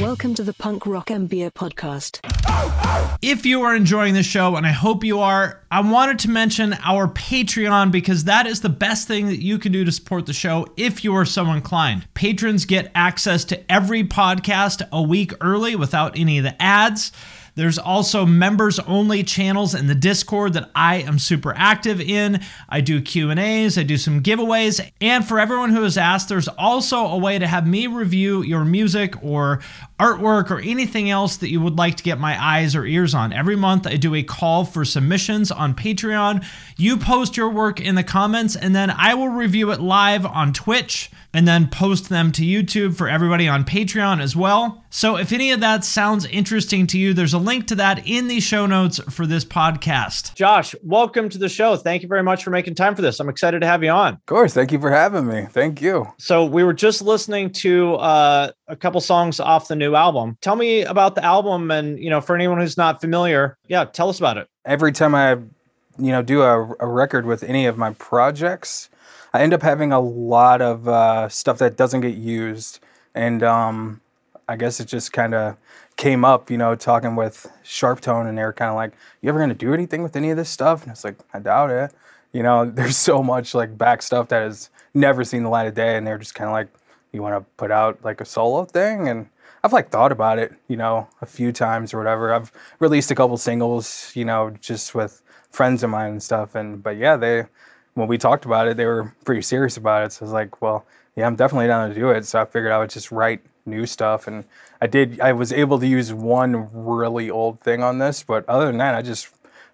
Welcome to the Punk Rock MBA Podcast. If you are enjoying the show, and I hope you are, I wanted to mention our Patreon because that is the best thing that you can do to support the show if you are so inclined. Patrons get access to every podcast a week early without any of the ads. There's also members only channels in the Discord that I am super active in. I do Q&As, I do some giveaways, and for everyone who has asked, there's also a way to have me review your music or artwork or anything else that you would like to get my eyes or ears on. Every month I do a call for submissions on Patreon. You post your work in the comments and then I will review it live on Twitch and then post them to YouTube for everybody on Patreon as well. So if any of that sounds interesting to you, there's a link to that in the show notes for this podcast. Josh, welcome to the show. Thank you very much for making time for this. I'm excited to have you on. Of course. Thank you for having me. Thank you. So we were just listening to uh, a couple songs off the new album. Tell me about the album and, you know, for anyone who's not familiar, yeah, tell us about it. Every time I, you know, do a, a record with any of my projects, I end up having a lot of uh, stuff that doesn't get used, and um, I guess it just kind of came up, you know, talking with Sharptone, and they're kind of like, "You ever gonna do anything with any of this stuff?" And it's like, "I doubt it." You know, there's so much like back stuff that has never seen the light of day, and they're just kind of like, "You want to put out like a solo thing?" And I've like thought about it, you know, a few times or whatever. I've released a couple singles, you know, just with friends of mine and stuff, and but yeah, they when we talked about it, they were pretty serious about it. So I was like, well, yeah, I'm definitely down to do it. So I figured I would just write new stuff. And I did, I was able to use one really old thing on this, but other than that, I just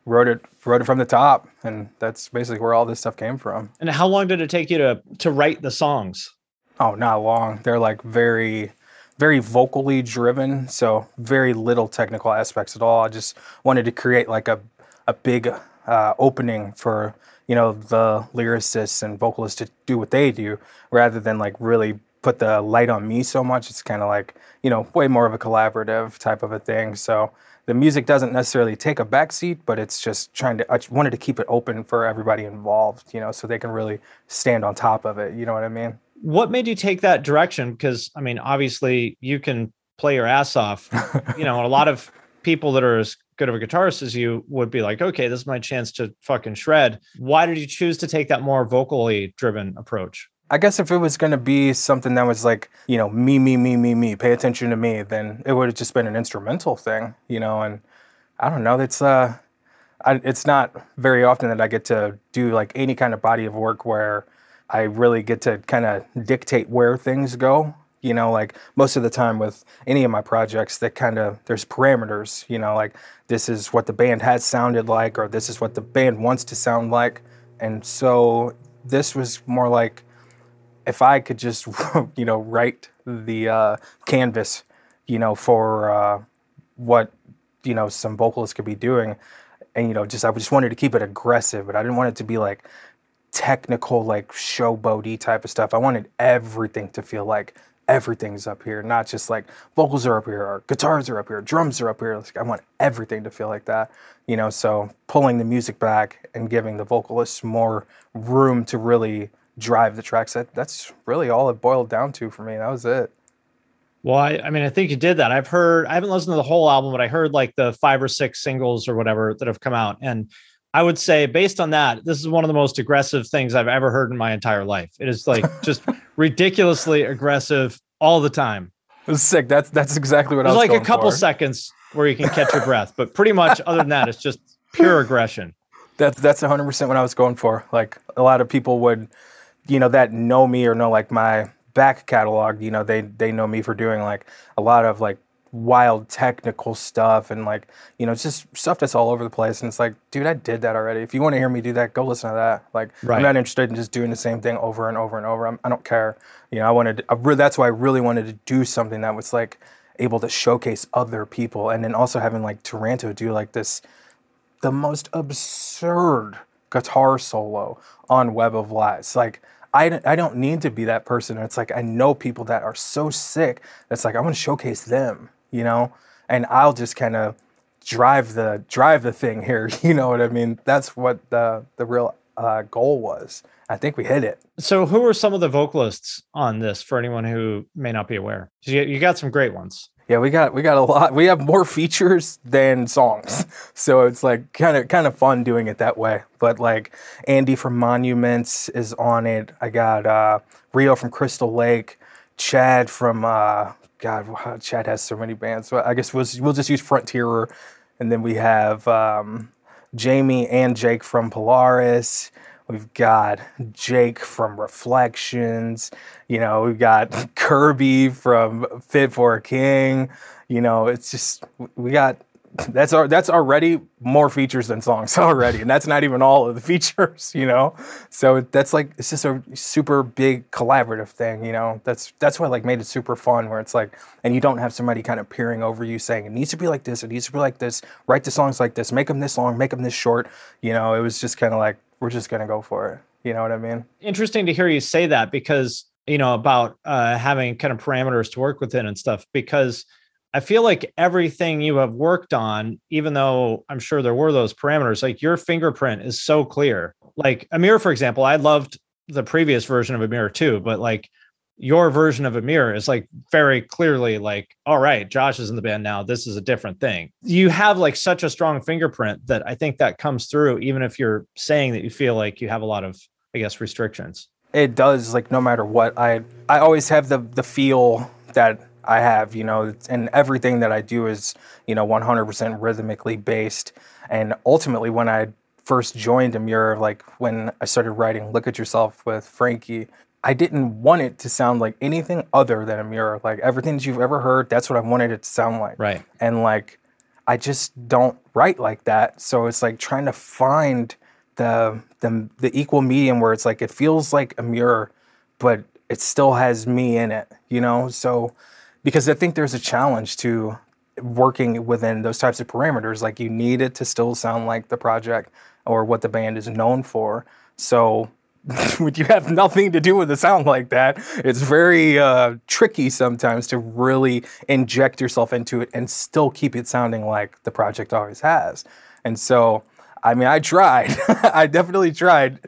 wrote it, wrote it from the top. And that's basically where all this stuff came from. And how long did it take you to, to write the songs? Oh, not long. They're like very, very vocally driven. So very little technical aspects at all. I just wanted to create like a, a big uh, opening for you know the lyricists and vocalists to do what they do rather than like really put the light on me so much it's kind of like you know way more of a collaborative type of a thing so the music doesn't necessarily take a backseat but it's just trying to i wanted to keep it open for everybody involved you know so they can really stand on top of it you know what i mean what made you take that direction because i mean obviously you can play your ass off you know a lot of people that are as good of a guitarist as you would be like, okay, this is my chance to fucking shred. Why did you choose to take that more vocally driven approach? I guess if it was going to be something that was like, you know, me, me, me, me, me, pay attention to me, then it would have just been an instrumental thing, you know, and I don't know, it's, uh, I, it's not very often that I get to do like any kind of body of work where I really get to kind of dictate where things go you know like most of the time with any of my projects that kind of there's parameters you know like this is what the band has sounded like or this is what the band wants to sound like. And so this was more like if i could just you know write the uh, canvas you know for uh, what you know some vocalists could be doing. And you know just i just wanted to keep it aggressive but i didn't want it to be like technical like showboaty type of stuff i wanted everything to feel like everything's up here, not just like vocals are up here or guitars are up here, drums are up here. Like, I want everything to feel like that, you know. So pulling the music back and giving the vocalists more room to really drive the tracks. That that's really all it boiled down to for me. That was it. Well, I, I mean, I think you did that. I've heard, I haven't listened to the whole album, but I heard like the five or six singles or whatever that have come out. And I would say, based on that, this is one of the most aggressive things I've ever heard in my entire life. It is like just ridiculously aggressive all the time. It was sick. That's that's exactly what There's I was like a couple for. seconds where you can catch your breath, but pretty much other than that, it's just pure aggression. That's that's 100 percent what I was going for. Like a lot of people would, you know, that know me or know like my back catalog. You know, they they know me for doing like a lot of like wild technical stuff and like you know just stuff that's all over the place. And it's like, dude, I did that already. If you want to hear me do that, go listen to that. Like Right. I'm not interested in just doing the same thing over and over and over. I'm, I don't care. You know, I wanted. I re- that's why I really wanted to do something that was like able to showcase other people, and then also having like Taranto do like this the most absurd guitar solo on Web of Lies. Like, I, I don't need to be that person. It's like, I know people that are so sick. It's like, I want to showcase them, you know? And I'll just kind of drive the drive the thing here. You know what I mean? That's what the the real uh, goal was. I think we hit it. So, who are some of the vocalists on this for anyone who may not be aware? You, you got some great ones. Yeah, we got we got a lot. We have more features than songs, so it's like kind of kind of fun doing it that way. But like Andy from Monuments is on it. I got uh, Rio from Crystal Lake, Chad from uh, God. Chad has so many bands. So I guess we'll we'll just use Frontierer, and then we have um, Jamie and Jake from Polaris. We've got Jake from Reflections. You know, we've got Kirby from Fit for a King. You know, it's just we got that's our that's already more features than songs already, and that's not even all of the features. You know, so that's like it's just a super big collaborative thing. You know, that's that's what like made it super fun. Where it's like, and you don't have somebody kind of peering over you saying it needs to be like this, it needs to be like this. Write the songs like this, make them this long, make them this short. You know, it was just kind of like we're just gonna go for it. You know what I mean? Interesting to hear you say that because, you know, about uh, having kind of parameters to work within and stuff, because I feel like everything you have worked on, even though I'm sure there were those parameters, like your fingerprint is so clear. Like Emmure, for example, I loved the previous version of Emmure too, but like your version of Emmure is like very clearly like, all right, Josh is in the band now. This is a different thing. You have like such a strong fingerprint that I think that comes through, even if you're saying that you feel like you have a lot of, I guess, restrictions. it does like no matter what i i always have the the feel that i have you know and everything that i do is you know 100% rhythmically based and ultimately when i first joined Emmure like when i started writing look at yourself with frankie i didn't want it to sound like anything other than Emmure like everything that you've ever heard that's what i wanted it to sound like Right. and like I just don't write like that. So it's like trying to find the the the equal medium where it's like it feels like Emmure, but it still has me in it, you know? So because I think there's a challenge to working within those types of parameters. Like you need it to still sound like the project or what the band is known for. So when you have nothing to do with a sound like that, it's very uh, tricky sometimes to really inject yourself into it and still keep it sounding like the project always has. And so, I mean, I tried. I definitely tried.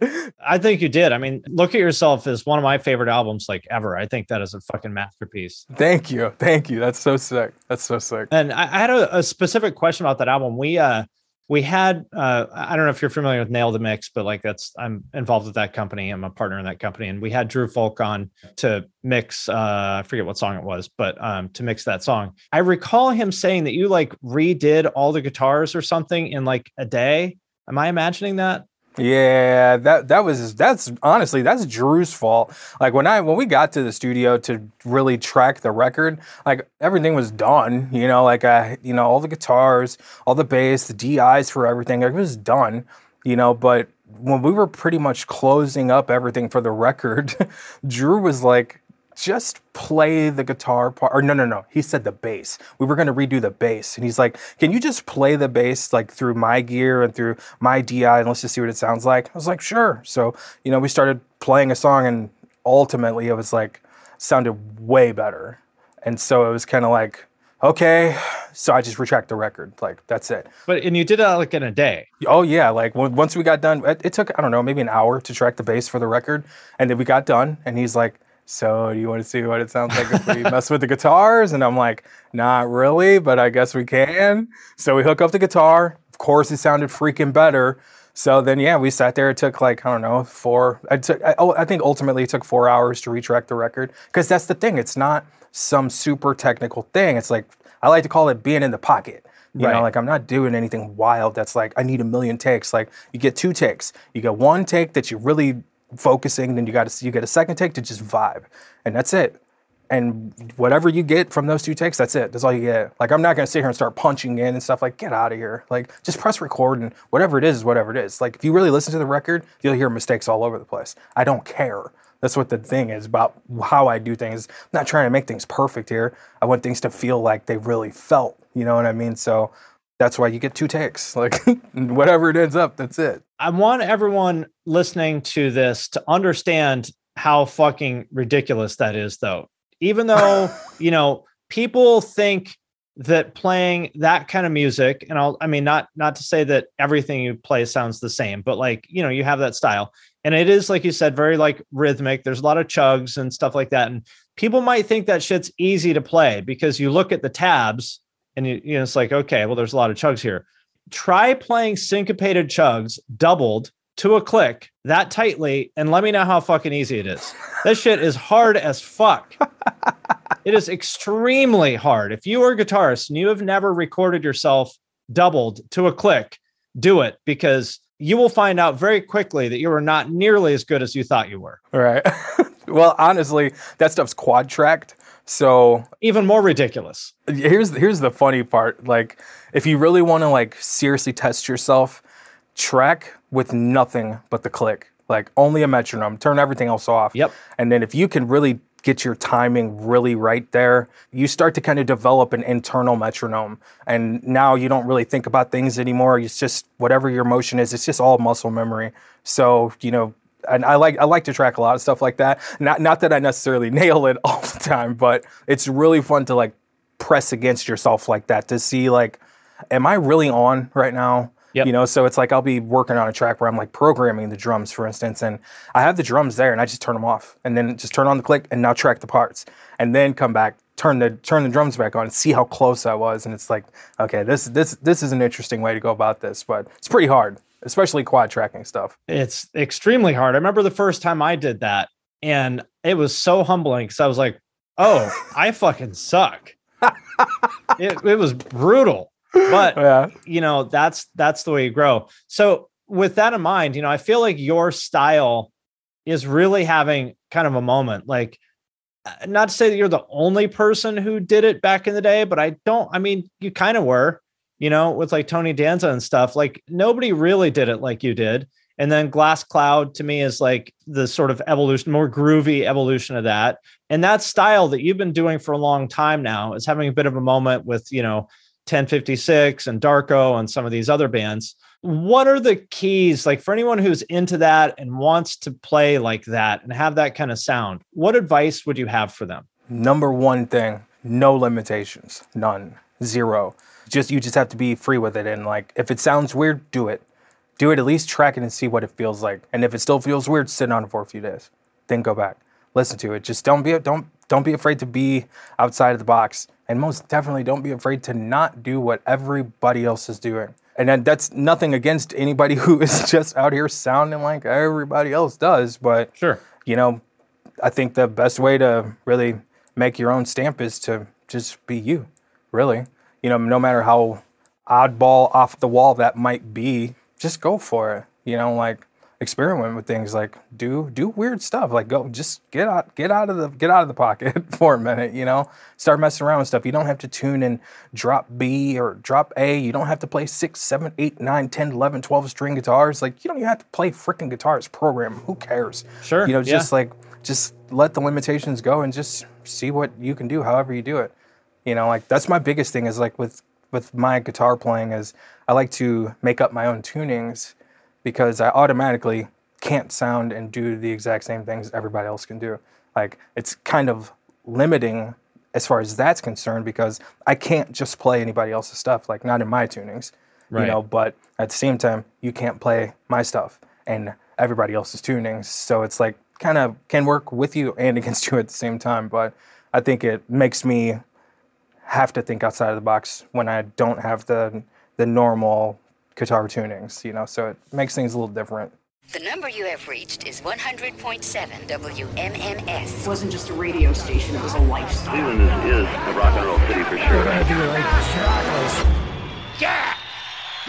I think you did. I mean, look at yourself as one of my favorite albums like ever. I think that is a fucking masterpiece. Thank you. Thank you. That's so sick. That's so sick. And I, I had a, a specific question about that album. We uh we had uh I don't know if you're familiar with Nail the Mix, but like that's I'm involved with that company. I'm a partner in that company. And we had Drew Fulk on to mix uh I forget what song it was, but um to mix that song. I recall him saying that you like redid all the guitars or something in like a day. Am I imagining that? Yeah, that that was that's honestly that's Drew's fault. Like when I when we got to the studio to really track the record, like everything was done. You know, like I you know all the guitars, all the bass, the DIs for everything, like, it was done. You know, but when we were pretty much closing up everything for the record, Drew was like, just play the guitar part or no no no he said the bass. We were going to redo the bass and he's like can you just play the bass like through my gear and through my di and let's just see what it sounds like? I was like sure. So you know we started playing a song and ultimately it was like sounded way better. And so it was kind of like okay. So i just retrack the record like that's it. But and you did that like in a day. Oh yeah, like when, once we got done, it, it took I don't know maybe an hour to track the bass for the record, and then we got done, and he's like, So do you want to see what it sounds like if we mess with the guitars? And I'm like, not really, but I guess we can. So we hook up the guitar. Of course, it sounded freaking better. So then, yeah, we sat there. It took like I don't know four. I took. I, oh, I think ultimately it took four hours to retrack the record because that's the thing. It's not some super technical thing. It's like I like to call it being in the pocket. You Right. know, like I'm not doing anything wild. That's like I need a million takes. Like you get two takes. You get one take that you're really focusing. Then you got to you get a second take to just vibe, and that's it. And whatever you get from those two takes, that's it. That's all you get. Like I'm not gonna sit here and start punching in and stuff. Like get out of here. Like just press record and whatever it is is whatever it is. Like if you really listen to the record, you'll hear mistakes all over the place. I don't care. That's what the thing is about how I do things. I'm not trying to make things perfect here. I want things to feel like they really felt. You know what I mean? So that's why you get two takes. Like whatever it ends up, that's it. I want everyone listening to this to understand how fucking ridiculous that is, though. Even though, you know, people think that playing that kind of music, and I'll, I mean, not not to say that everything you play sounds the same, but like, you know, you have that style. And it is, like you said, very like rhythmic. There's a lot of chugs and stuff like that. And people might think that shit's easy to play because you look at the tabs and you, you know, it's like, okay, well, there's a lot of chugs here try playing syncopated chugs doubled to a click that tightly and let me know how fucking easy it is. This shit is hard as fuck. it is extremely hard. If you are a guitarist and you have never recorded yourself doubled to a click, do it because you will find out very quickly that you are not nearly as good as you thought you were. All right. well, honestly, that stuff's quad tracked. So Even more ridiculous. here's here's the funny part. Like, if you really want to like seriously test yourself, track with nothing but the click. Like only a metronome. Turn everything else off. Yep. And then if you can really get your timing really right there, you start to kind of develop an internal metronome. And now you don't really think about things anymore. It's just whatever your motion is, it's just all muscle memory. So, you know, and I like I like to track a lot of stuff like that. Not not that I necessarily nail it all the time, but it's really fun to like press against yourself like that to see like, am I really on right now? Yep. You know, so it's like I'll be working on a track where I'm like programming the drums, for instance, and I have the drums there and I just turn them off and then just turn on the click and now track the parts and then come back, turn the turn the drums back on and see how close I was. And it's like, okay, this this this is an interesting way to go about this, but it's pretty hard, especially quad tracking stuff. It's extremely hard. I remember the first time I did that, and it was so humbling because I was like, "Oh, I fucking suck." it, it was brutal, but Yeah. you know that's that's the way you grow. So with that in mind, you know, I feel like your style is really having kind of a moment. Like, uh, not to say that you're the only person who did it back in the day, but I don't. I mean, you kind of were, you know, with like Tony Danza and stuff. Like nobody really did it like you did. And then Glass Cloud to me is like the sort of evolution, more groovy evolution of that. And that style that you've been doing for a long time now is having a bit of a moment with, you know, 1056 and Darko and some of these other bands. What are the keys, like for anyone who's into that and wants to play like that and have that kind of sound? What advice would you have for them? Number one thing, no limitations, none, zero. Just you just have to be free with it, and like if it sounds weird, do it. Do it at least track it and see what it feels like. And if it still feels weird, sit on it for a few days, then go back, listen to it. Just don't be don't don't be afraid to be outside of the box, and most definitely don't be afraid to not do what everybody else is doing. And that's nothing against anybody who is just out here sounding like everybody else does, but Sure. you know, I think the best way to really make your own stamp is to just be you, really. You know, no matter how oddball off the wall that might be, just go for it. You know, like experiment with things like do do weird stuff like go just get out get out of the get out of the pocket for a minute you know? Start messing around with stuff. You don't have to tune in drop b or drop a. You don't have to play 6 7 8 9 10 11 12 string guitars. Like you don't even have to play freaking guitars program who cares? Sure, you know yeah. just like just let the limitations go and just see what you can do however you do it. You know like that's my biggest thing is like with with my guitar playing is i like to make up my own tunings because i automatically can't sound and do the exact same things everybody else can do like it's kind of limiting as far as that's concerned because i can't just play anybody else's stuff like not in my tunings Right. you know but at the same time you can't play my stuff and everybody else's tunings so it's like kind of can work with you and against you at the same time. But I think it makes me have to think outside of the box when I don't have the the normal guitar tunings, you know. So it makes things a little different. The number you have reached is 100.7 WMMS. It wasn't just a radio station, it was a lifestyle. Cleveland is, is a rock and roll city for sure. Get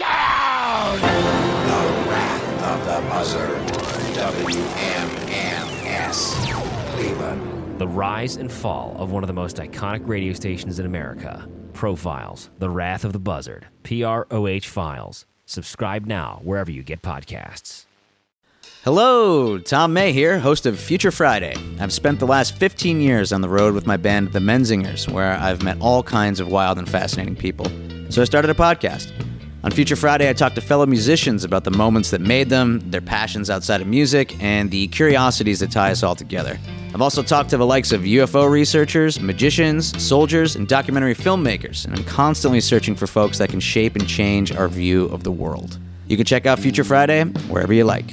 down! The Wrath of the Buzzard. WMMS. Cleveland. The rise and fall of one of the most iconic radio stations in America. Profiles, The Wrath of the Buzzard, PROH Files. Subscribe now wherever you get podcasts. Hello, Tom May here, host of Future Friday. I've spent the last 15 years on the road with my band, The Menzingers, where I've met all kinds of wild and fascinating people. So I started a podcast. On Future Friday, I talk to fellow musicians about the moments that made them, their passions outside of music, and the curiosities that tie us all together. I've also talked to the likes of UFO researchers, magicians, soldiers, and documentary filmmakers, and I'm constantly searching for folks that can shape and change our view of the world. You can check out Future Friday wherever you like.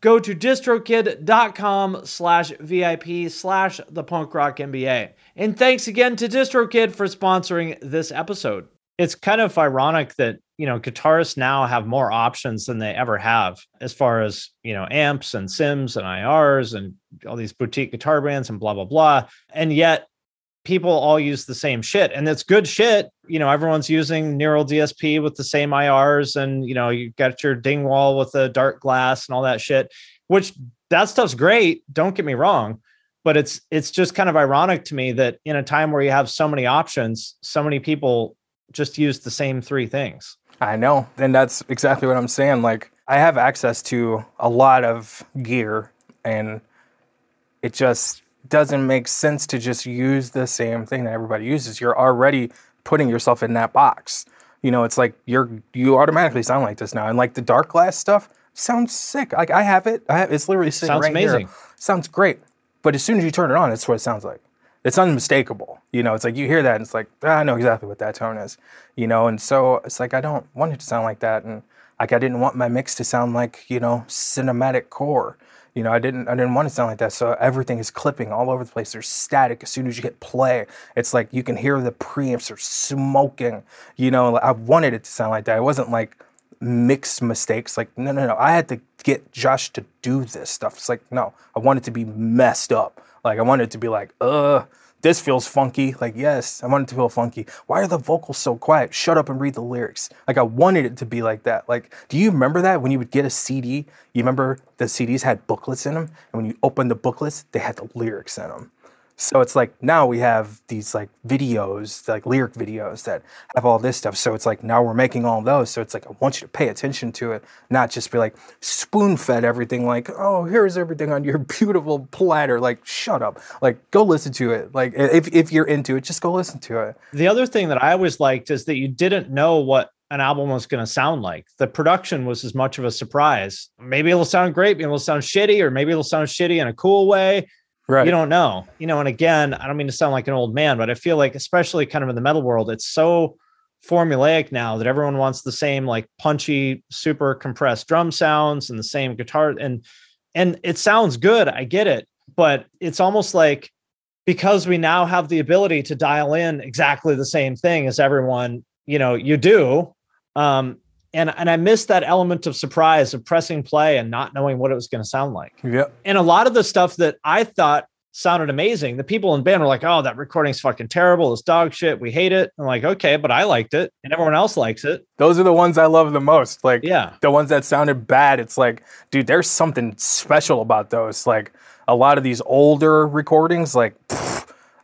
go to distrokid.com slash VIP slash the punk rock MBA. And thanks again to DistroKid for sponsoring this episode. It's kind of ironic that, you know, guitarists now have more options than they ever have as far as, you know, amps and sims and IRs and all these boutique guitar brands and blah, blah, blah. And yet people all use the same shit and it's good shit. You know, everyone's using Neural DSP with the same IRs and, you know, you got your Dingwall with the Darkglass and all that shit, which that stuff's great. Don't get me wrong but it's it's just kind of ironic to me that in a time where you have so many options so many people just use the same three things I know. And that's exactly what I'm saying. Like, I have access to a lot of gear, and it just doesn't make sense to just use the same thing that everybody uses. You're already putting yourself in that box. You know, it's like you're you automatically sound like this now. And like the Darkglass stuff sounds sick. Like I have it. I have it's literally sitting Sounds right amazing. here. Sounds great. But as soon as you turn it on, that's what it sounds like. It's unmistakable. You know, it's like you hear that and it's like, ah, I know exactly what that tone is. You know, and so it's like I don't want it to sound like that. And like I didn't want my mix to sound like, you know, cinematic core. You know, I didn't I didn't want to sound like that. So everything is clipping all over the place. There's static as soon as you hit play. It's like you can hear the preamps are smoking. You know, I wanted it to sound like that. It wasn't like mixed mistakes. Like, no, no, no. I had to get Josh to do this stuff. It's like, no, I want it to be messed up. Like, I want it to be like, uh, this feels funky. Like, yes, I want it to feel funky. Why are the vocals so quiet? Shut up and read the lyrics. Like, I wanted it to be like that. Like, do you remember that when you would get a CD? You remember the CDs had booklets in them? And when you opened the booklets, they had the lyrics in them. So it's like now we have these like videos, like lyric videos that have all this stuff. So it's like now we're making all those. So it's like I want you to pay attention to it, not just be like spoon fed everything. Like oh, here's everything on your beautiful platter. Like shut up. Like go listen to it. Like if if you're into it, just go listen to it. the other thing that i always liked is that you didn't know what an album was going to sound like. The production was as much of a surprise. Maybe it'll sound great, maybe it'll sound shitty, or maybe it'll sound shitty in a cool way. Right. You don't know. You know, and again, I don't mean to sound like an old man, but I feel like, especially kind of in the metal world, it's so formulaic now that everyone wants the same like punchy, super compressed drum sounds and the same guitar. And and it sounds good. I get it. But it's almost like because we now have the ability to dial in exactly the same thing as everyone, you know, you do. Um, and and I missed that element of surprise of pressing play and not knowing what it was going to sound like. Yep. And a lot of the stuff that I thought sounded amazing, the people in band were like, "Oh, that recording's fucking terrible. It's dog shit. We hate it." I'm like, "Okay, but I liked it, and everyone else likes it." Those are the ones I love the most. Like, yeah, the ones that sounded bad. It's like, dude, there's something special about those. Like a lot of these older recordings, like. Pff,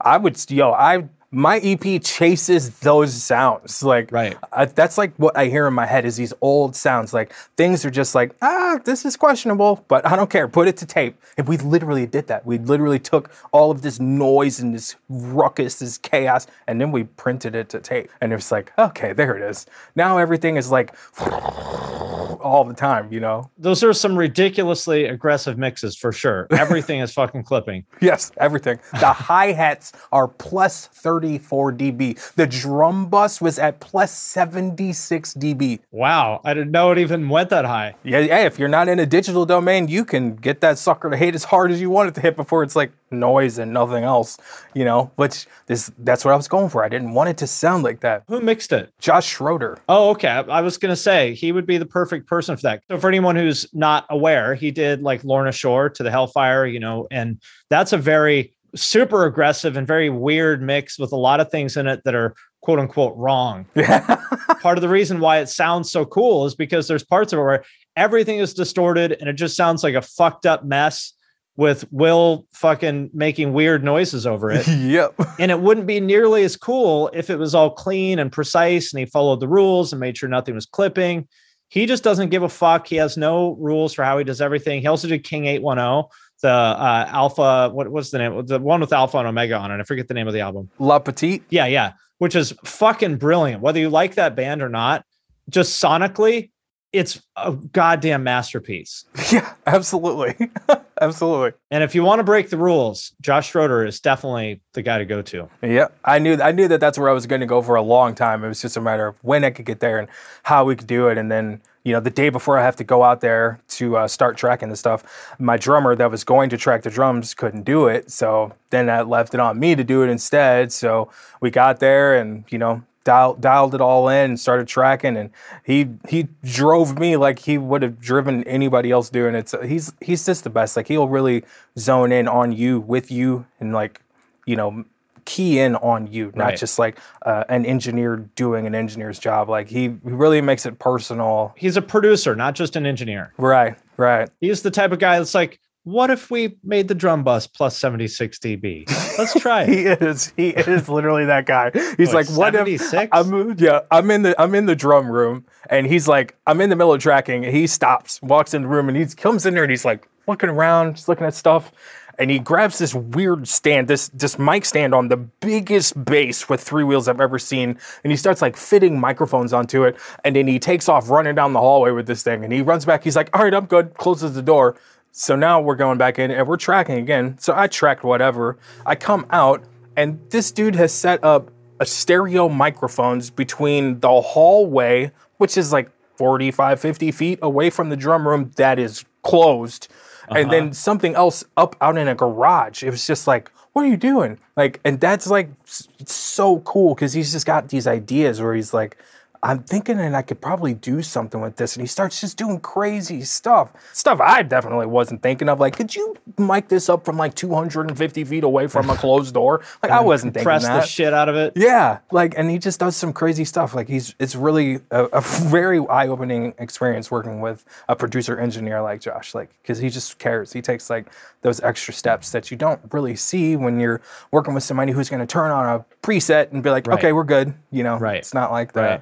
I would, yo, I my EP chases those sounds. Like, right. I, that's like what I hear in my head is these old sounds. Like things are just like, ah, this is questionable, but I don't care. Put it to tape. And we literally did that. We literally took all of this noise and this ruckus, this chaos, and then we printed it to tape. And it's like, okay, there it is. Now everything is like all the time, you know? Those are some ridiculously aggressive mixes for sure. Everything is fucking clipping. Yes, everything. The hi hats are plus 34 dB. The drum bus was at plus 76 dB. Wow. I didn't know it even went that high. Yeah, yeah. If you're not in a digital domain, you can get that sucker to hit as hard as you want it to hit before it's like noise and nothing else, you know? Which this that's what I was going for. I didn't want it to sound like that. Who mixed it? Josh Schroeder. Oh, okay. I, was gonna say he would be the perfect person for that. So for anyone who's not aware, he did like Lorna Shore to the Hellfire, you know, and that's a very super aggressive and very weird mix with a lot of things in it that are quote unquote wrong. Yeah. Part of the reason why it sounds so cool is because there's parts of it where everything is distorted and it just sounds like a fucked up mess with Will fucking making weird noises over it. yep. And it wouldn't be nearly as cool if it was all clean and precise and he followed the rules and made sure nothing was clipping. He just doesn't give a fuck. He has no rules for how he does everything. He also did King 810 the uh, Alpha. What was the name? The one with Alpha and Omega on it. I forget the name of the album. La Petite. Yeah, yeah. Which is fucking brilliant. Whether you like that band or not, just sonically, it's a goddamn masterpiece. Yeah, absolutely. absolutely. And if you want to break the rules, Josh Schroeder is definitely the guy to go to. Yeah, I knew I knew that that's where I was going to go for a long time. It was just a matter of when I could get there and how we could do it. And then, you know, the day before I have to go out there to uh, start tracking the stuff, my drummer that was going to track the drums couldn't do it. So then that left it on me to do it instead. So we got there and, you know, dialed dialed it all in and started tracking and he he drove me like he would have driven anybody else doing it. So he's he's just the best. Like he'll really zone in on you with you and like you know key in on you not Right. just like uh, an engineer doing an engineer's job. Like he, he really makes it personal. He's a producer, not just an engineer. right right. He's the type of guy that's like, what if we made the drum bus plus 76 dB? Let's try it. he is he is literally that guy. He's What, like what if i'm yeah i'm in the i'm in the drum room and he's like i'm in the middle of tracking. He stops walks in the room and he comes in there and he's like looking around just looking at stuff and he grabs this weird stand this this mic stand on the biggest bass with three wheels i've ever seen and he starts like fitting microphones onto it and then he takes off running down the hallway with this thing and he runs back. He's like all right i'm good. Closes the door so now we're going back in and we're tracking again. So I tracked whatever. I come out and this dude has set up a stereo microphones between the hallway, which is like 45, 50 feet away from the drum room that is closed. And then uh-huh. something else up out in a garage. It was just like, what are you doing? Like, and that's like so cool because he's just got these ideas where he's like, I'm thinking and I could probably do something with this. And he starts just doing crazy stuff. Stuff I definitely wasn't thinking of. Like, could you mic this up from like 250 feet away from a closed door? Like, I wasn't thinking Press that. the shit out of it. Yeah, like, and he just does some crazy stuff. Like, he's it's really a, a very eye opening experience working with a producer engineer like Josh. Like, because he just cares. He takes like those extra steps that you don't really see when you're working with somebody who's going to turn on a preset and be like, Right. okay, we're good. You know, Right. It's not like that. Right.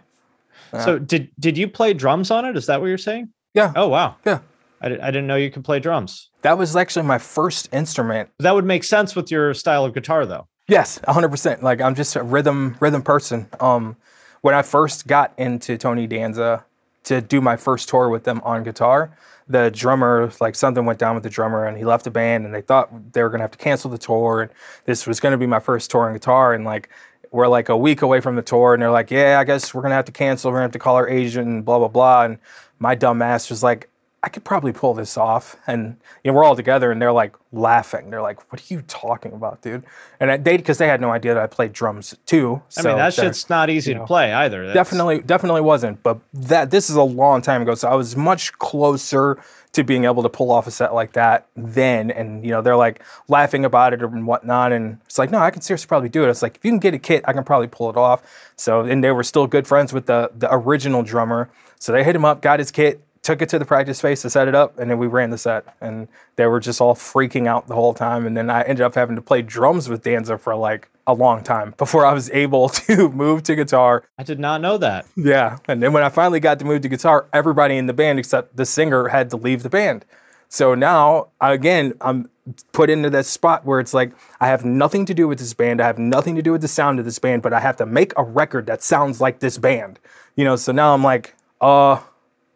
So did did you play drums on it? Is that what you're saying? Yeah. Oh wow. Yeah. I, di- I didn't know you could play drums. That was actually my first instrument. That would make sense with your style of guitar, though. Yes, 100%. Like I'm just a rhythm rhythm person. Um when I first got into Tony Danza to do my first tour with them on guitar, the drummer, like something went down with the drummer and he left the band and they thought they were gonna have to cancel the tour. And this was gonna be my first tour on guitar. And like, we're like a week away from the tour and they're like, yeah, I guess we're gonna have to cancel. We're gonna have to call our agent and blah, blah, blah. And my dumb ass was like, I could probably pull this off. And you know, we're all together and they're like laughing. They're like, what are you talking about, dude? And I- they, because they had no idea that I played drums too. I mean, that shit's not easy you to play either. That's- Definitely, definitely wasn't. But that this is a long time ago, so I was much closer to being able to pull off a set like that then. And you know, they're like laughing about it and whatnot. And it's like, no, I can seriously probably do it. It's like if you can get a kit, I can probably pull it off. So and they were still good friends with the the original drummer. So they hit him up, got his kit. Took it to the practice space to set it up, and then we ran the set. And they were just all freaking out the whole time. And then I ended up having to play drums with Danza for like a long time before I was able to move to guitar I did not know that. yeah. And then when I finally got to move to guitar, everybody in the band except the singer had to leave the band. So now, again, I'm put into that spot where it's like, I have nothing to do with this band. I have nothing to do with the sound of this band, but I have to make a record that sounds like this band. You know, so now I'm like, uh,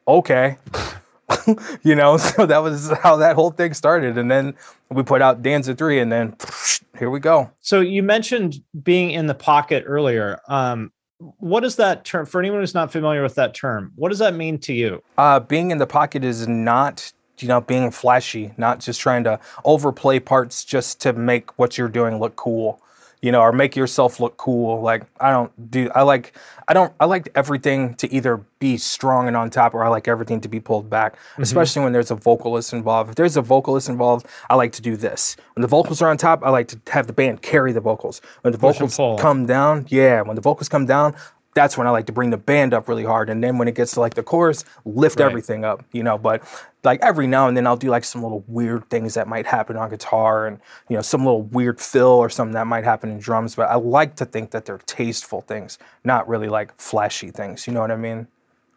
okay. you know, so that was how that whole thing started. And then we put out Danza 3, and then here we go. So you mentioned being in the pocket earlier. Um, what is that term for anyone who's not familiar with that term? What does that mean to you? Uh, being in the pocket is not, you know, being flashy, not just trying to overplay parts just to make what you're doing look cool, you know, or make yourself look cool. Like I don't do, I like, I don't, I like everything to either be strong and on top, or I like everything to be pulled back. Mm-hmm. Especially when there's a vocalist involved. If there's a vocalist involved, I like to do this. When the vocals are on top, I like to have the band carry the vocals. When the Push vocals come down, yeah, when the vocals come down. That's when I like to bring the band up really hard, and then when it gets to like the chorus, lift Right. everything up, you know. But like every now and then I'll do like some little weird things that might happen on guitar and you know some little weird fill or something that might happen in drums but I like to think that they're tasteful things not really like flashy things you know what I mean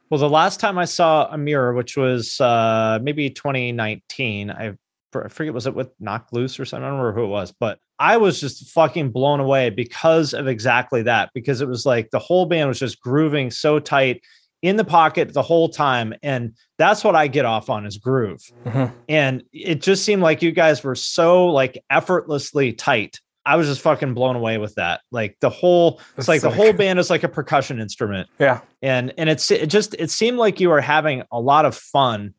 Well, the last time I saw Emmure, which was uh, maybe 2019, I I forget was it with Knocked Loose or something. I don't remember who it was, but I was just fucking blown away because of exactly that. Because it was like the whole band was just grooving so tight in the pocket the whole time, and that's what I get off on is groove. Mm-hmm. And it just seemed like you guys were so like effortlessly tight. I was just fucking blown away with that. Like the whole, it's That's like the whole band is like a percussion instrument yeah and and it's it just it seemed like you were having a lot of fun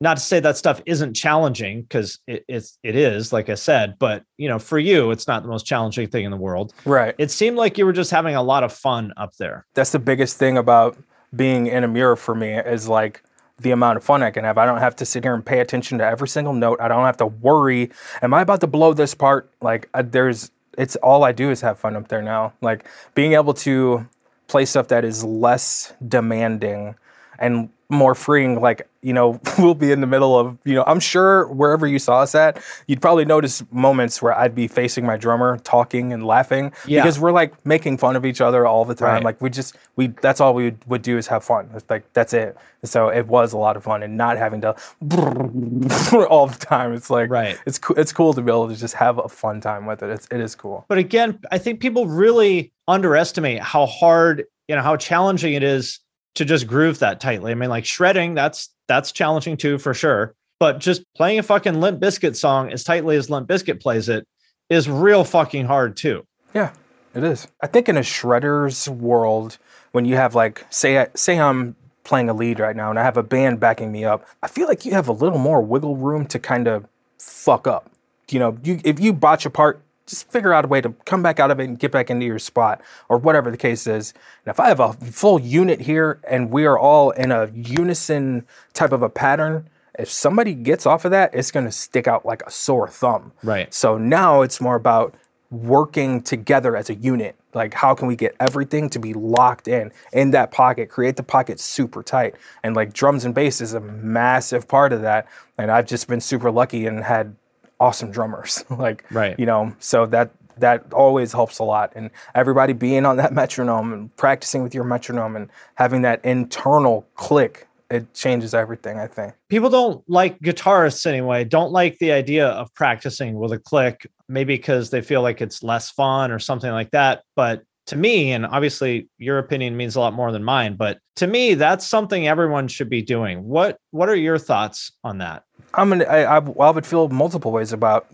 not to say that stuff isn't challenging because it, it's it is like i said but you know for you it's not the most challenging thing in the world right it seemed like you were just having a lot of fun up there that's the biggest thing about being in Emmure for me is like the amount of fun I can have. I don't have to sit here and pay attention to every single note. I don't have to worry. Am I about to blow this part? Like uh, there's, it's all I do is have fun up there now. Like being able to play stuff that is less demanding and more freeing. Like you know, we'll be in the middle of you know. I'm sure wherever you saw us at, you'd probably notice moments where I'd be facing my drummer, talking and laughing Yeah. because we're like making fun of each other all the time. Right. Like we just we that's all we would, would do is have fun. It's like that's it. So it was a lot of fun and not having to all the time. It's like Right. It's cool. It's cool to be able to just have a fun time with it. It's it is cool. but again i think people really underestimate how hard you know how challenging it is to just groove that tightly i mean like shredding that's that's challenging too for sure but just playing a fucking Limp Bizkit song as tightly as Limp Bizkit plays it is real fucking hard too Yeah, it is. I think in a shredder's world, when you have like say say I'm playing a lead right now and I have a band backing me up, I feel like you have a little more wiggle room to kind of fuck up. You know, you if you botch a part, just figure out a way to come back out of it and get back into your spot or whatever the case is. And if I have a full unit here and we are all in a unison type of a pattern, if somebody gets off of that, it's going to stick out like a sore thumb. Right. So now it's more about working together as a unit. Like, how can we get everything to be locked in in that pocket, create the pocket super tight? And like drums and bass is a massive part of that. And I've just been super lucky and had awesome drummers. like, Right. you know, so that that always helps a lot. And everybody being on that metronome and practicing with your metronome and having that internal click, it changes everything, I think. people don't like guitarists anyway don't like the idea of practicing with a click maybe because they feel like it's less fun or something like that but to me, and obviously your opinion means a lot more than mine, but to me, that's something everyone should be doing. What What are your thoughts on that? I'm gonna. I, I, I would feel multiple ways about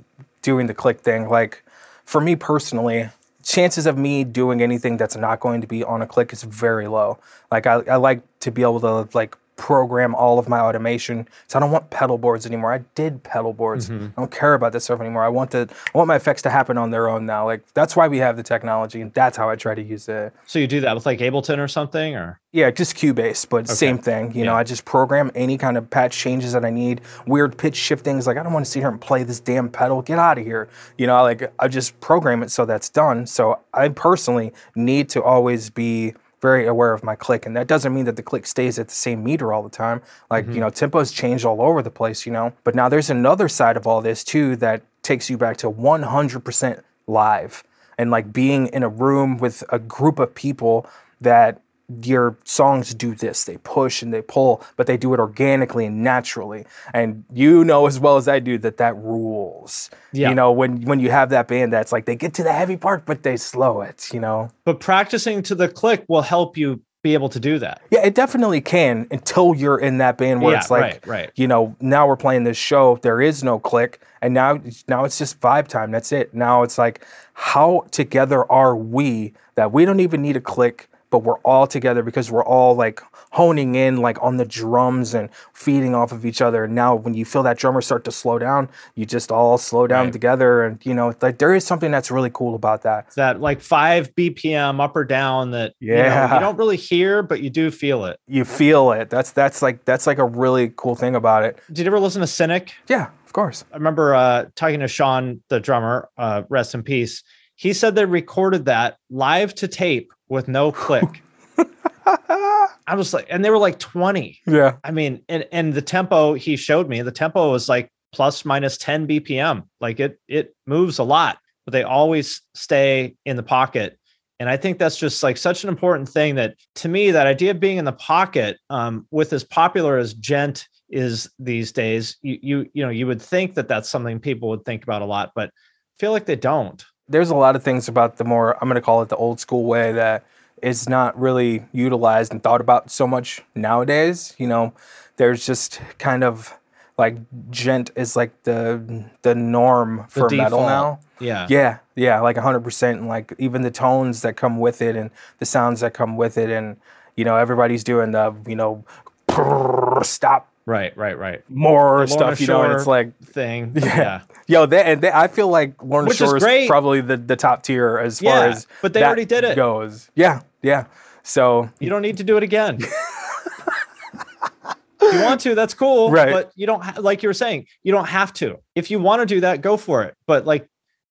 doing the click thing. Like for me personally, chances of me doing anything that's not going to be on a click is very low. Like I, I like to be able to like program all of my automation. So I don't want pedal boards anymore. I did pedal boards. Mm-hmm. I don't care about this stuff anymore. I want the I want my effects to happen on their own now. Like that's why we have the technology and that's how I try to use it. So you do that with like Ableton or something or Yeah, just Cubase, but same thing. You know, I just program any kind of patch changes that I need, weird pitch shiftings. Like I don't want to sit here and play this damn pedal. Get out of here. You know, like I just program it so that's done. So I personally need to always be very aware of my click, and that doesn't mean that the click stays at the same meter all the time. Like you mm-hmm. know, tempos change all over the place. You know, but now there's another side of all this too that takes you back to 100% live and like being in a room with a group of people that your songs do this they push and they pull but they do it organically and naturally and you know as well as i do that that rules Yeah. you know when when you have that band that's like they get to the heavy part but they slow it you know but practicing to the click will help you be able to do that. yeah it definitely can until you're in that band where Yeah, it's like right, right. you know now we're playing this show there is no click and now now it's just vibe time that's it now it's like how together are we that we don't even need a click but we're all together because we're all like honing in like on the drums and feeding off of each other and now when you feel that drummer start to slow down you just all slow down Right. together and you know like there is something that's really cool about that That like five BPM up or down that you, know, Yeah. you don't really hear, but you do feel it. you feel it that's that's like that's like a really cool thing about it Did you ever listen to Cynic? yeah of course I remember uh, talking to Sean, the drummer, uh, rest in peace. He said they recorded that live to tape with no click. I was like, and they were like 20. yeah I mean, and, and the tempo he showed me, the tempo was like plus minus 10 BPM. Like it, it moves a lot, but they always stay in the pocket. And I think that's just like such an important thing that to me, that idea of being in the pocket, um, with as popular as djent is these days, you, you, you know, you would think that that's something people would think about a lot, but I feel like they don't. There's a lot of things about the more I'm going to call it the old school way that is not really utilized and thought about so much nowadays. You know, there's just kind of like djent is like the the norm The for metal now. Yeah. Yeah, yeah, like 100% and like even the tones that come with it and the sounds that come with it and you know everybody's doing the, you know, stop Right, right, right. more stuff, you know, and it's like thing. yeah. Yo, they, and they, I feel like Lorna Which is Shore is great. probably the, the top tier as far as but they already did it. goes. Yeah, yeah. So You don't need to do it again. if you want to, that's cool. Right. But you don't ha- like you were saying, you don't have to. If you want to do that, go for it. But like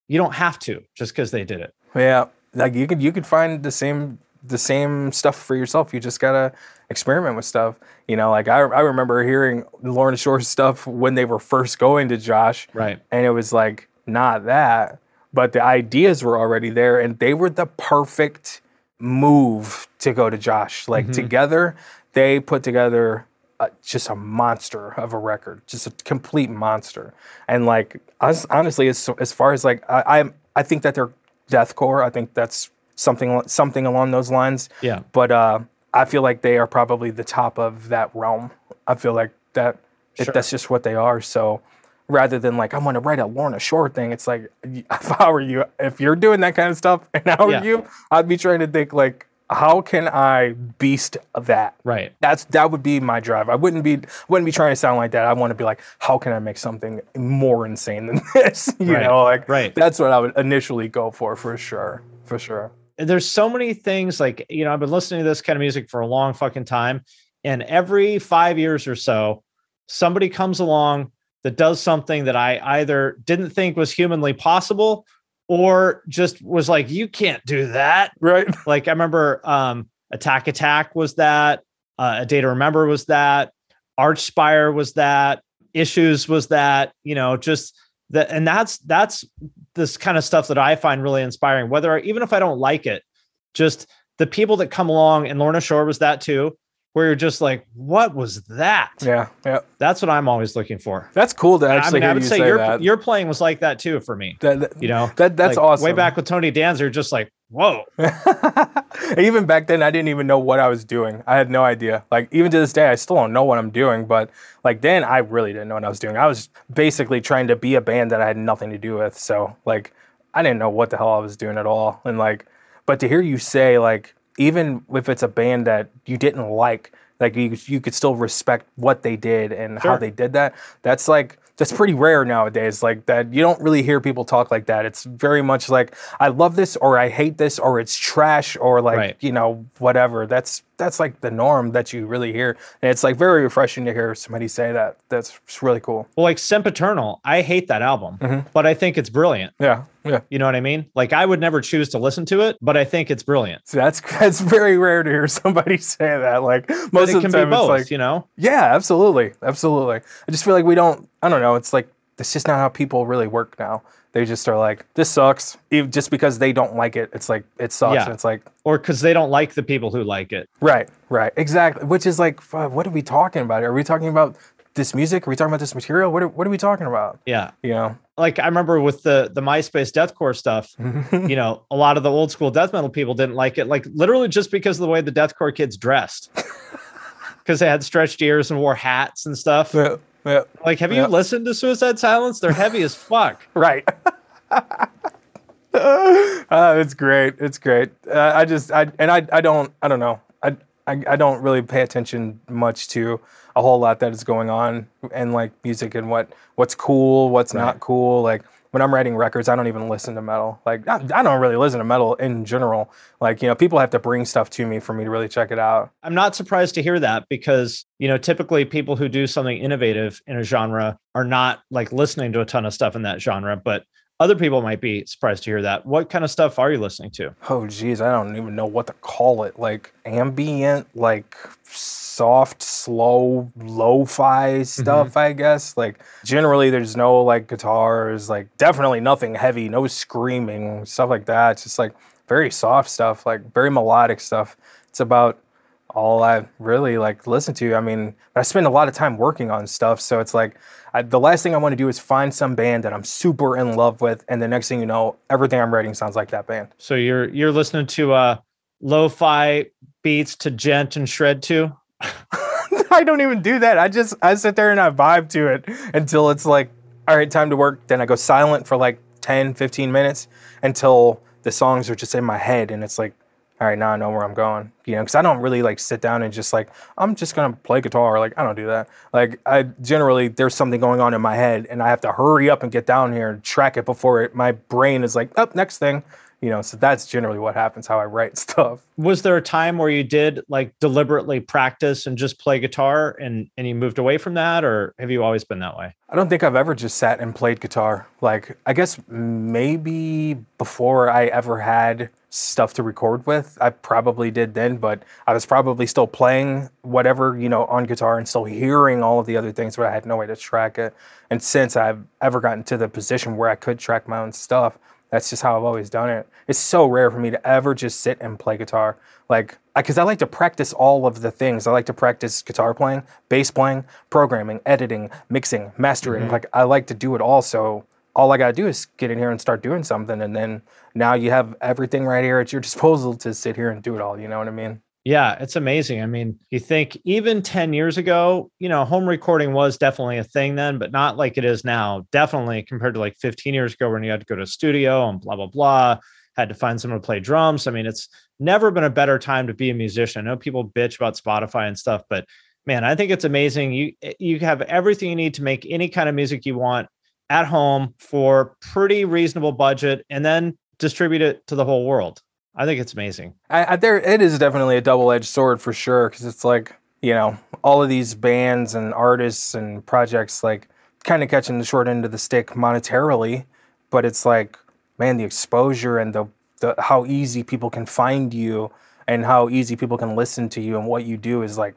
you don't have to just because they did it. yeah, like you could you could find the same the same stuff for yourself. You just gotta experiment with stuff. You know, like I I remember hearing Lorna Shore's stuff when they were first going to Josh, Right. and it was like not that, but the ideas were already there, and they were the perfect move to go to Josh. Like together, they put together uh, just a monster of a record, just a complete monster. And like us, honestly, as as far as like I I, I think that they're deathcore. I think that's something something along those lines. Yeah. But uh, I feel like they are probably the top of that realm. I feel like that it, that's just what they are. So rather than like I'm gonna write a Lorna Shore thing, it's like if I were you, if you're doing that kind of stuff, and I were Yeah. you, I'd be trying to think like, how can I beast that? Right. That's that would be my drive. I wouldn't be wouldn't be trying to sound like that. I want to be like, how can I make something more insane than this? You Right, know, like right. That's what I would initially go for, for sure, for sure. There's so many things like you know i've been listening to this kind of music for a long fucking time and every five years or so somebody comes along that does something that i either didn't think was humanly possible or just was like you can't do that Right. like i remember um attack attack was that uh, a day to remember was that archspire was that issues was that you know just that and that's that's this kind of stuff that i find really inspiring whether even if i don't like it just the people that come along and lorna shore was that too where you're just like, what was that? Yeah, yeah. That's what I'm always looking for. That's cool to actually I mean, I would you say, say your that. your playing was like that too for me. That- that- you know, that- that's Like, awesome. Way back with Tony Danza, just like, whoa. even back then, I didn't even know what I was doing. I had no idea. Like even to this day, I still don't know what I'm doing. But like then, I really didn't know what I was doing. I was basically trying to be a band that I had nothing to do with. So like, I didn't know what the hell I was doing at all. And like, but to hear you say like, even if it's a band that you didn't like, like you you could still respect what they did and how they did that. That's like that's pretty rare nowadays. Like that, you don't really hear people talk like that. It's very much like I love this or I hate this or it's trash or like Right. you know whatever. That's that's like the norm that you really hear, and it's like very refreshing to hear somebody say that. That's really cool. Well, like Sempiternal, I hate that album, mm-hmm. but I think it's brilliant. Yeah, yeah. You know what I mean? Like I would never choose to listen to it, but I think it's brilliant. So that's that's very rare to hear somebody say that. Like most of can the be time, both, it's like you know? Yeah, absolutely, absolutely. I just feel like we don't. I don't know. It's like it's just not how people really work now. They just are like, this sucks. Even just because they don't like it, it's like it sucks. Yeah. And it's like, Or because they don't like the people who like it. right, right, exactly. Which is like, what are we talking about? Are we talking about this music? Are we talking about this material? What are, what are we talking about? Yeah. You know? Like I remember with the the MySpace deathcore stuff, you know, a lot of the old school death metal people didn't like it, like literally just because of the way the deathcore kids dressed. Because they had stretched ears and wore hats and stuff. Yeah, yeah. Like, have Yeah. you listened to Suicide Silence? They're heavy as fuck. Right. uh, it's great. It's great. Uh, I just, I, and I, I don't, I don't know. I, I, I don't really pay attention much to a whole lot that is going on and like music and what, what's cool, what's not cool. Like when I'm writing records, I don't even listen to metal. Like I, I don't really listen to metal in general. Like, you know, people have to bring stuff to me for me to really check it out. I'm not surprised to hear that because, you know, typically people who do something innovative in a genre are not like listening to a ton of stuff in that genre, but other people might be surprised to hear that. What kind of stuff are you listening to? oh geez, I don't even know what to call it. Like ambient, like soft, slow, lo-fi stuff, mm-hmm. I guess. Like generally there's no like guitars, like definitely nothing heavy, no screaming, stuff like that. It's just like very soft stuff, like very melodic stuff. It's about all I really like listen to. I mean, I spend a lot of time working on stuff, so it's like I, the last thing I want to do is find some band that I'm super in love with, and the next thing you know, everything I'm writing sounds like that band. So you're you're listening to uh lo-fi beats to djent and shred to? I don't even do that. I just I sit there and I vibe to it until it's like, all right, time to work. Then I go silent for like 10, 15 minutes until the songs are just in my head and it's like, all right, now I know where I'm going. You know, because I don't really like sit down and just like, I'm just gonna play guitar. Like, I don't do that. Like I generally there's something going on in my head and I have to hurry up and get down here and track it before it, my brain is like, up, next thing. You know, so that's generally what happens how I write stuff. Was there a time where you did like deliberately practice and just play guitar and and you moved away from that or have you always been that way? I don't think I've ever just sat and played guitar. Like, I guess maybe before I ever had stuff to record with, I probably did then, but I was probably still playing whatever, you know, on guitar and still hearing all of the other things, but I had no way to track it. And since I've ever gotten to the position where I could track my own stuff, that's just how I've always done it. It's so rare for me to ever just sit and play guitar. Like, because I, like to practice all of the things. I like to practice guitar playing, bass playing, programming, editing, mixing, mastering. Mhm. Like, I like to do it all. So all I got to do is get in here and start doing something. And then now you have everything right here at your disposal to sit here and do it all. You know what I mean? Yeah, it's amazing. I mean, you think even 10 years ago, you know, home recording was definitely a thing then, but not like it is now. Definitely compared to like 15 years ago when you had to go to a studio and blah, blah, blah, had to find someone to play drums. I mean, it's never been a better time to be a musician. I know people bitch about Spotify and stuff, but man, I think it's amazing. You eh, you have everything you need to make any kind of music you want at home for pretty reasonable budget and then distribute it to the whole world. I think it's amazing. I, I, there, it is definitely a double-edged sword for sure. Because it's like you know, all of these bands and artists and projects like kind of catching the short end of the stick monetarily, but it's like, man, the exposure and the, the how easy people can find you and how easy people can listen to you and what you do is like,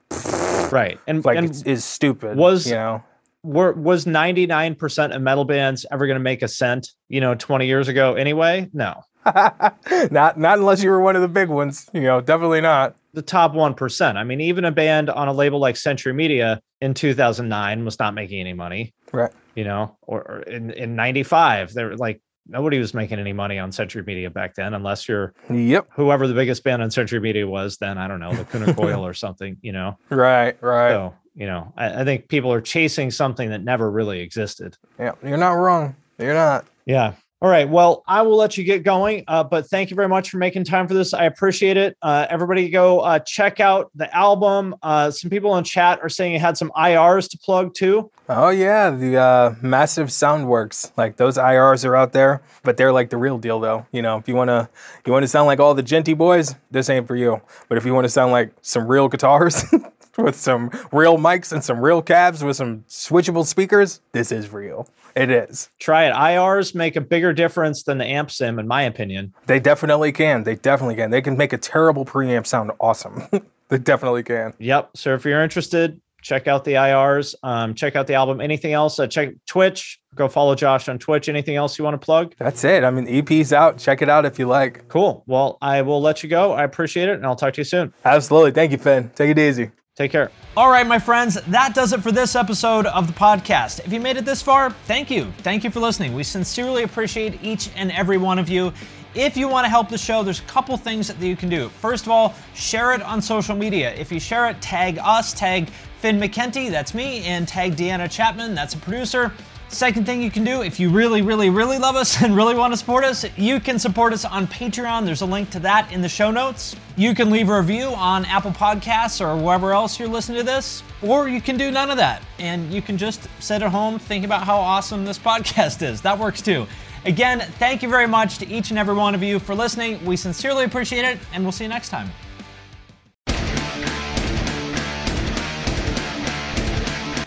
right, and like and it's, is stupid. was you know. Were was 99% of metal bands ever going to make a cent, you know, 20 years ago anyway? No. not not unless you were one of the big ones, you know, definitely not. the top 1%. I mean, even a band on a label like Century Media in 2009 was not making any money. Right. You know, or, or in, in 95, they were like, nobody was making any money on Century Media back then, unless you're yep whoever the biggest band on Century Media was. Then I don't know, Lacuna Coil or something. You know, right, right. So you know, I, I think people are chasing something that never really existed. Yeah, you're not wrong. You're not. Yeah. All right. Well, I will let you get going. Uh, but thank you very much for making time for this. I appreciate it. Uh, everybody go uh, check out the album. Uh, some people in chat are saying you had some IRs to plug too. Oh yeah, the uh, massive Soundworks. Like those IRs are out there, but they're like the real deal though. You know, if you wanna you wanna sound like all the Djenty boys, this ain't for you. But if you want to sound like some real guitars. with some real mics and some real cabs with some switchable speakers, this is real. It is. Try it. IRs make a bigger difference than the amp sim, in my opinion. They definitely can. They definitely can. They can make a terrible preamp sound awesome. they definitely can. Yep. So if you're interested, check out the IRs. Um, check out the album. Anything else? Uh, check Twitch. Go follow Josh on Twitch. Anything else you want to plug? That's it. I mean, EP's out. Check it out if you like. Cool. Well, I will let you go. I appreciate it, and I'll talk to you soon. Absolutely. Thank you, Finn. Take it easy. Take care. All right, my friends, that does it for this episode of the podcast. If you made it this far, thank you. Thank you for listening. We sincerely appreciate each and every one of you. If you want to help the show, there's a couple things that you can do. First of all, share it on social media. If you share it, tag us, tag Finn McKenty, that's me, and tag Deanna Chapman, that's a producer. Second thing you can do, if you really, really, really love us and really want to support us, you can support us on Patreon. There's a link to that in the show notes. You can leave a review on Apple Podcasts or wherever else you're listening to this, or you can do none of that. And you can just sit at home thinking about how awesome this podcast is. That works too. Again, thank you very much to each and every one of you for listening. We sincerely appreciate it, and we'll see you next time.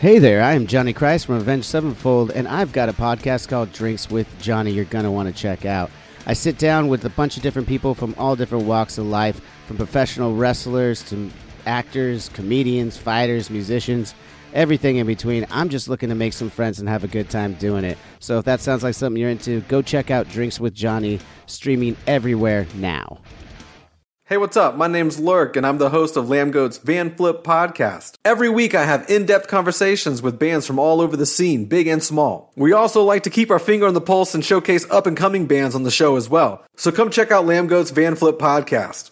Hey there, I am Johnny Christ from Avenged Sevenfold, and I've got a podcast called Drinks with Johnny you're going to want to check out. I sit down with a bunch of different people from all different walks of life, from professional wrestlers to actors, comedians, fighters, musicians, everything in between. I'm just looking to make some friends and have a good time doing it. So if that sounds like something you're into, go check out Drinks with Johnny, streaming everywhere now. Hey, what's up? My name's Lurk, and I'm the host of Lambgoat's Van Flip podcast. Every week, I have in depth conversations with bands from all over the scene, big and small. We also like to keep our finger on the pulse and showcase up and coming bands on the show as well. So come check out Lambgoat's Van Flip podcast.